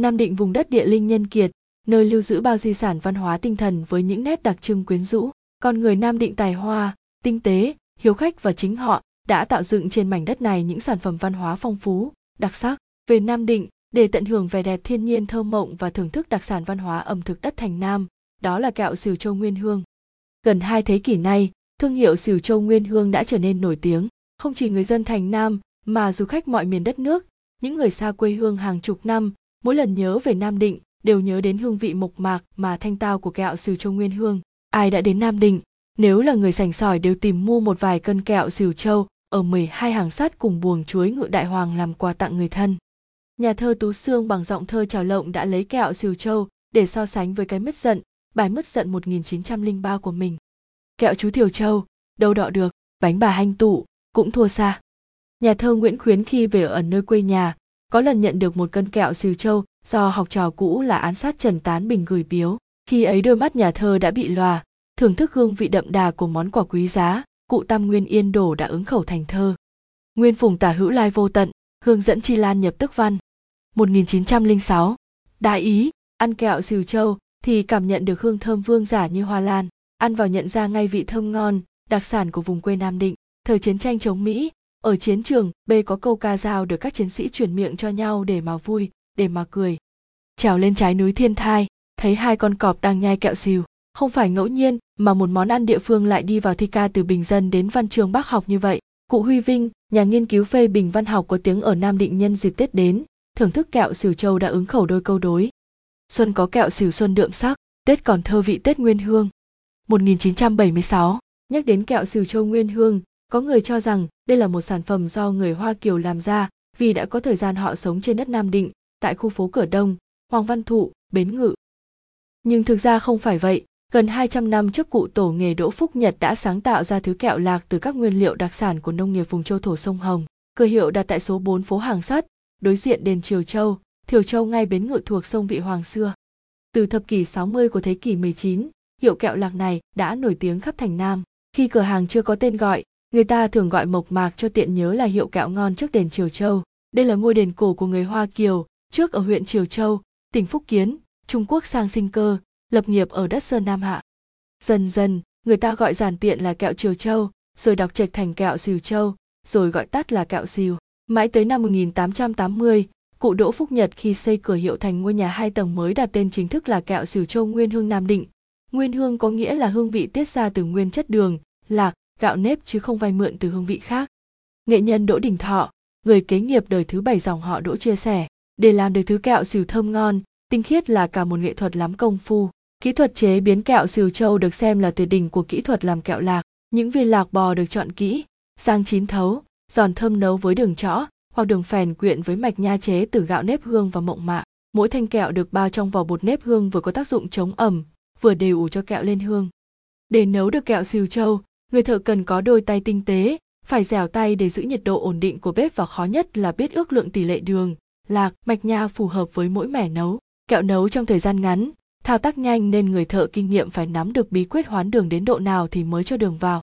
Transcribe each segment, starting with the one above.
Nam Định vùng đất địa linh nhân kiệt, nơi lưu giữ bao di sản văn hóa tinh thần với những nét đặc trưng quyến rũ. Con người Nam Định tài hoa, tinh tế, hiếu khách và chính họ đã tạo dựng trên mảnh đất này những sản phẩm văn hóa phong phú, đặc sắc. Về Nam Định, để tận hưởng vẻ đẹp thiên nhiên thơ mộng và thưởng thức đặc sản văn hóa ẩm thực đất thành Nam, đó là kẹo xìu Châu Nguyên Hương. Gần hai thế kỷ nay, thương hiệu xìu Châu Nguyên Hương đã trở nên nổi tiếng, không chỉ người dân thành Nam mà du khách mọi miền đất nước, những người xa quê hương hàng chục năm, mỗi lần nhớ về Nam Định đều nhớ đến hương vị mộc mạc mà thanh tao của kẹo Sìu Châu Nguyên Hương. Ai đã đến Nam Định, nếu là người sành sỏi đều tìm mua một vài cân kẹo Sìu Châu ở 12 hàng sắt cùng buồng chuối ngự đại hoàng làm quà tặng người thân. Nhà thơ Tú Sương bằng giọng thơ trào lộng đã lấy kẹo Sìu Châu để so sánh với cái mất giận, bài mất giận 1903 của mình. Kẹo chú Thiều Châu, đâu đọ được, bánh bà hanh tụ, cũng thua xa. Nhà thơ Nguyễn Khuyến khi về ở nơi quê nhà, có lần nhận được một cân kẹo xìu Châu do học trò cũ là án sát Trần Tán Bình gửi biếu. Khi ấy đôi mắt nhà thơ đã bị lòa, thưởng thức hương vị đậm đà của món quà quý giá, cụ Tam Nguyên Yên Đổ đã ứng khẩu thành thơ. Nguyên phùng tả hữu lai vô tận, hướng dẫn chi lan nhập tức văn. 1906, Đại ý, ăn kẹo xìu châu thì cảm nhận được hương thơm vương giả như hoa lan, ăn vào nhận ra ngay vị thơm ngon, đặc sản của vùng quê Nam Định. Thời chiến tranh chống Mỹ, ở chiến trường, B có câu ca dao được các chiến sĩ truyền miệng cho nhau để mà vui, để mà cười. Trèo lên trái núi Thiên Thai, thấy hai con cọp đang nhai kẹo xìu. Không phải ngẫu nhiên mà một món ăn địa phương lại đi vào thi ca từ bình dân đến văn trường bác học như vậy. Cụ Huy Vinh, nhà nghiên cứu phê bình văn học có tiếng ở Nam Định nhân dịp Tết đến, thưởng thức kẹo xỉu châu đã ứng khẩu đôi câu đối. Xuân có kẹo xỉu xuân đượm sắc, Tết còn thơ vị Tết Nguyên Hương. 1976, nhắc đến kẹo xỉu châu Nguyên Hương, có người cho rằng đây là một sản phẩm do người Hoa Kiều làm ra vì đã có thời gian họ sống trên đất Nam Định, tại khu phố Cửa Đông, Hoàng Văn Thụ, Bến Ngự. Nhưng thực ra không phải vậy, gần 200 năm trước cụ tổ nghề Đỗ Phúc Nhật đã sáng tạo ra thứ kẹo lạc từ các nguyên liệu đặc sản của nông nghiệp vùng châu thổ sông Hồng. Cửa hiệu đặt tại số 4 phố Hàng Sắt, đối diện đền Triều Châu, Thiều Châu ngay bến ngự thuộc sông Vị Hoàng xưa. Từ thập kỷ 60 của thế kỷ 19, hiệu kẹo lạc này đã nổi tiếng khắp thành Nam. Khi cửa hàng chưa có tên gọi, người ta thường gọi mộc mạc cho tiện nhớ là hiệu kẹo ngon trước đền Triều Châu. Đây là ngôi đền cổ của người Hoa Kiều, trước ở huyện Triều Châu, tỉnh Phúc Kiến, Trung Quốc sang sinh cơ, lập nghiệp ở đất Sơn Nam Hạ. Dần dần, người ta gọi giản tiện là kẹo Triều Châu, rồi đọc trạch thành kẹo Sìu Châu, rồi gọi tắt là kẹo Sìu. Mãi tới năm 1880, cụ Đỗ Phúc Nhật khi xây cửa hiệu thành ngôi nhà hai tầng mới đặt tên chính thức là kẹo Sìu Châu Nguyên Hương Nam Định. Nguyên hương có nghĩa là hương vị tiết ra từ nguyên chất đường, lạc, gạo nếp chứ không vay mượn từ hương vị khác. Nghệ nhân Đỗ Đình Thọ, người kế nghiệp đời thứ bảy dòng họ Đỗ chia sẻ, để làm được thứ kẹo xỉu thơm ngon, tinh khiết là cả một nghệ thuật lắm công phu. Kỹ thuật chế biến kẹo xìu châu được xem là tuyệt đỉnh của kỹ thuật làm kẹo lạc. Những viên lạc bò được chọn kỹ, rang chín thấu, giòn thơm nấu với đường chõ hoặc đường phèn quyện với mạch nha chế từ gạo nếp hương và mộng mạ. Mỗi thanh kẹo được bao trong vỏ bột nếp hương vừa có tác dụng chống ẩm, vừa đều ủ cho kẹo lên hương. Để nấu được kẹo xìu châu, người thợ cần có đôi tay tinh tế, phải dẻo tay để giữ nhiệt độ ổn định của bếp và khó nhất là biết ước lượng tỷ lệ đường, lạc, mạch nha phù hợp với mỗi mẻ nấu. Kẹo nấu trong thời gian ngắn, thao tác nhanh nên người thợ kinh nghiệm phải nắm được bí quyết hoán đường đến độ nào thì mới cho đường vào.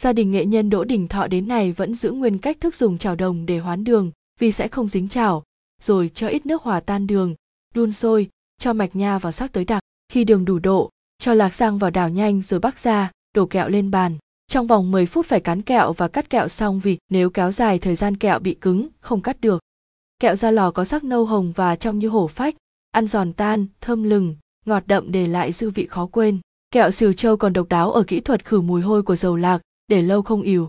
Gia đình nghệ nhân Đỗ Đình Thọ đến này vẫn giữ nguyên cách thức dùng chảo đồng để hoán đường vì sẽ không dính chảo, rồi cho ít nước hòa tan đường, đun sôi, cho mạch nha vào sắc tới đặc. Khi đường đủ độ, cho lạc sang vào đảo nhanh rồi bắc ra, đổ kẹo lên bàn. Trong vòng 10 phút phải cán kẹo và cắt kẹo xong vì nếu kéo dài thời gian kẹo bị cứng, không cắt được. Kẹo ra lò có sắc nâu hồng và trong như hổ phách, ăn giòn tan, thơm lừng, ngọt đậm để lại dư vị khó quên. Kẹo siêu châu còn độc đáo ở kỹ thuật khử mùi hôi của dầu lạc, để lâu không ỉu.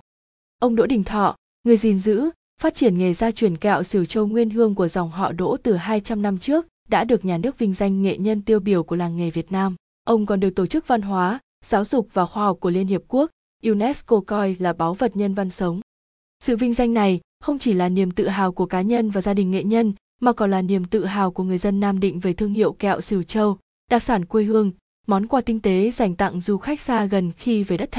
Ông Đỗ Đình Thọ, người gìn giữ, phát triển nghề gia truyền kẹo siêu châu nguyên hương của dòng họ Đỗ từ 200 năm trước, đã được nhà nước vinh danh nghệ nhân tiêu biểu của làng nghề Việt Nam. Ông còn được Tổ chức Văn hóa, Giáo dục và Khoa học của Liên Hiệp Quốc, UNESCO coi là báu vật nhân văn sống. Sự vinh danh này không chỉ là niềm tự hào của cá nhân và gia đình nghệ nhân, mà còn là niềm tự hào của người dân Nam Định về thương hiệu kẹo Sửu châu, đặc sản quê hương, món quà tinh tế dành tặng du khách xa gần khi về đất thành.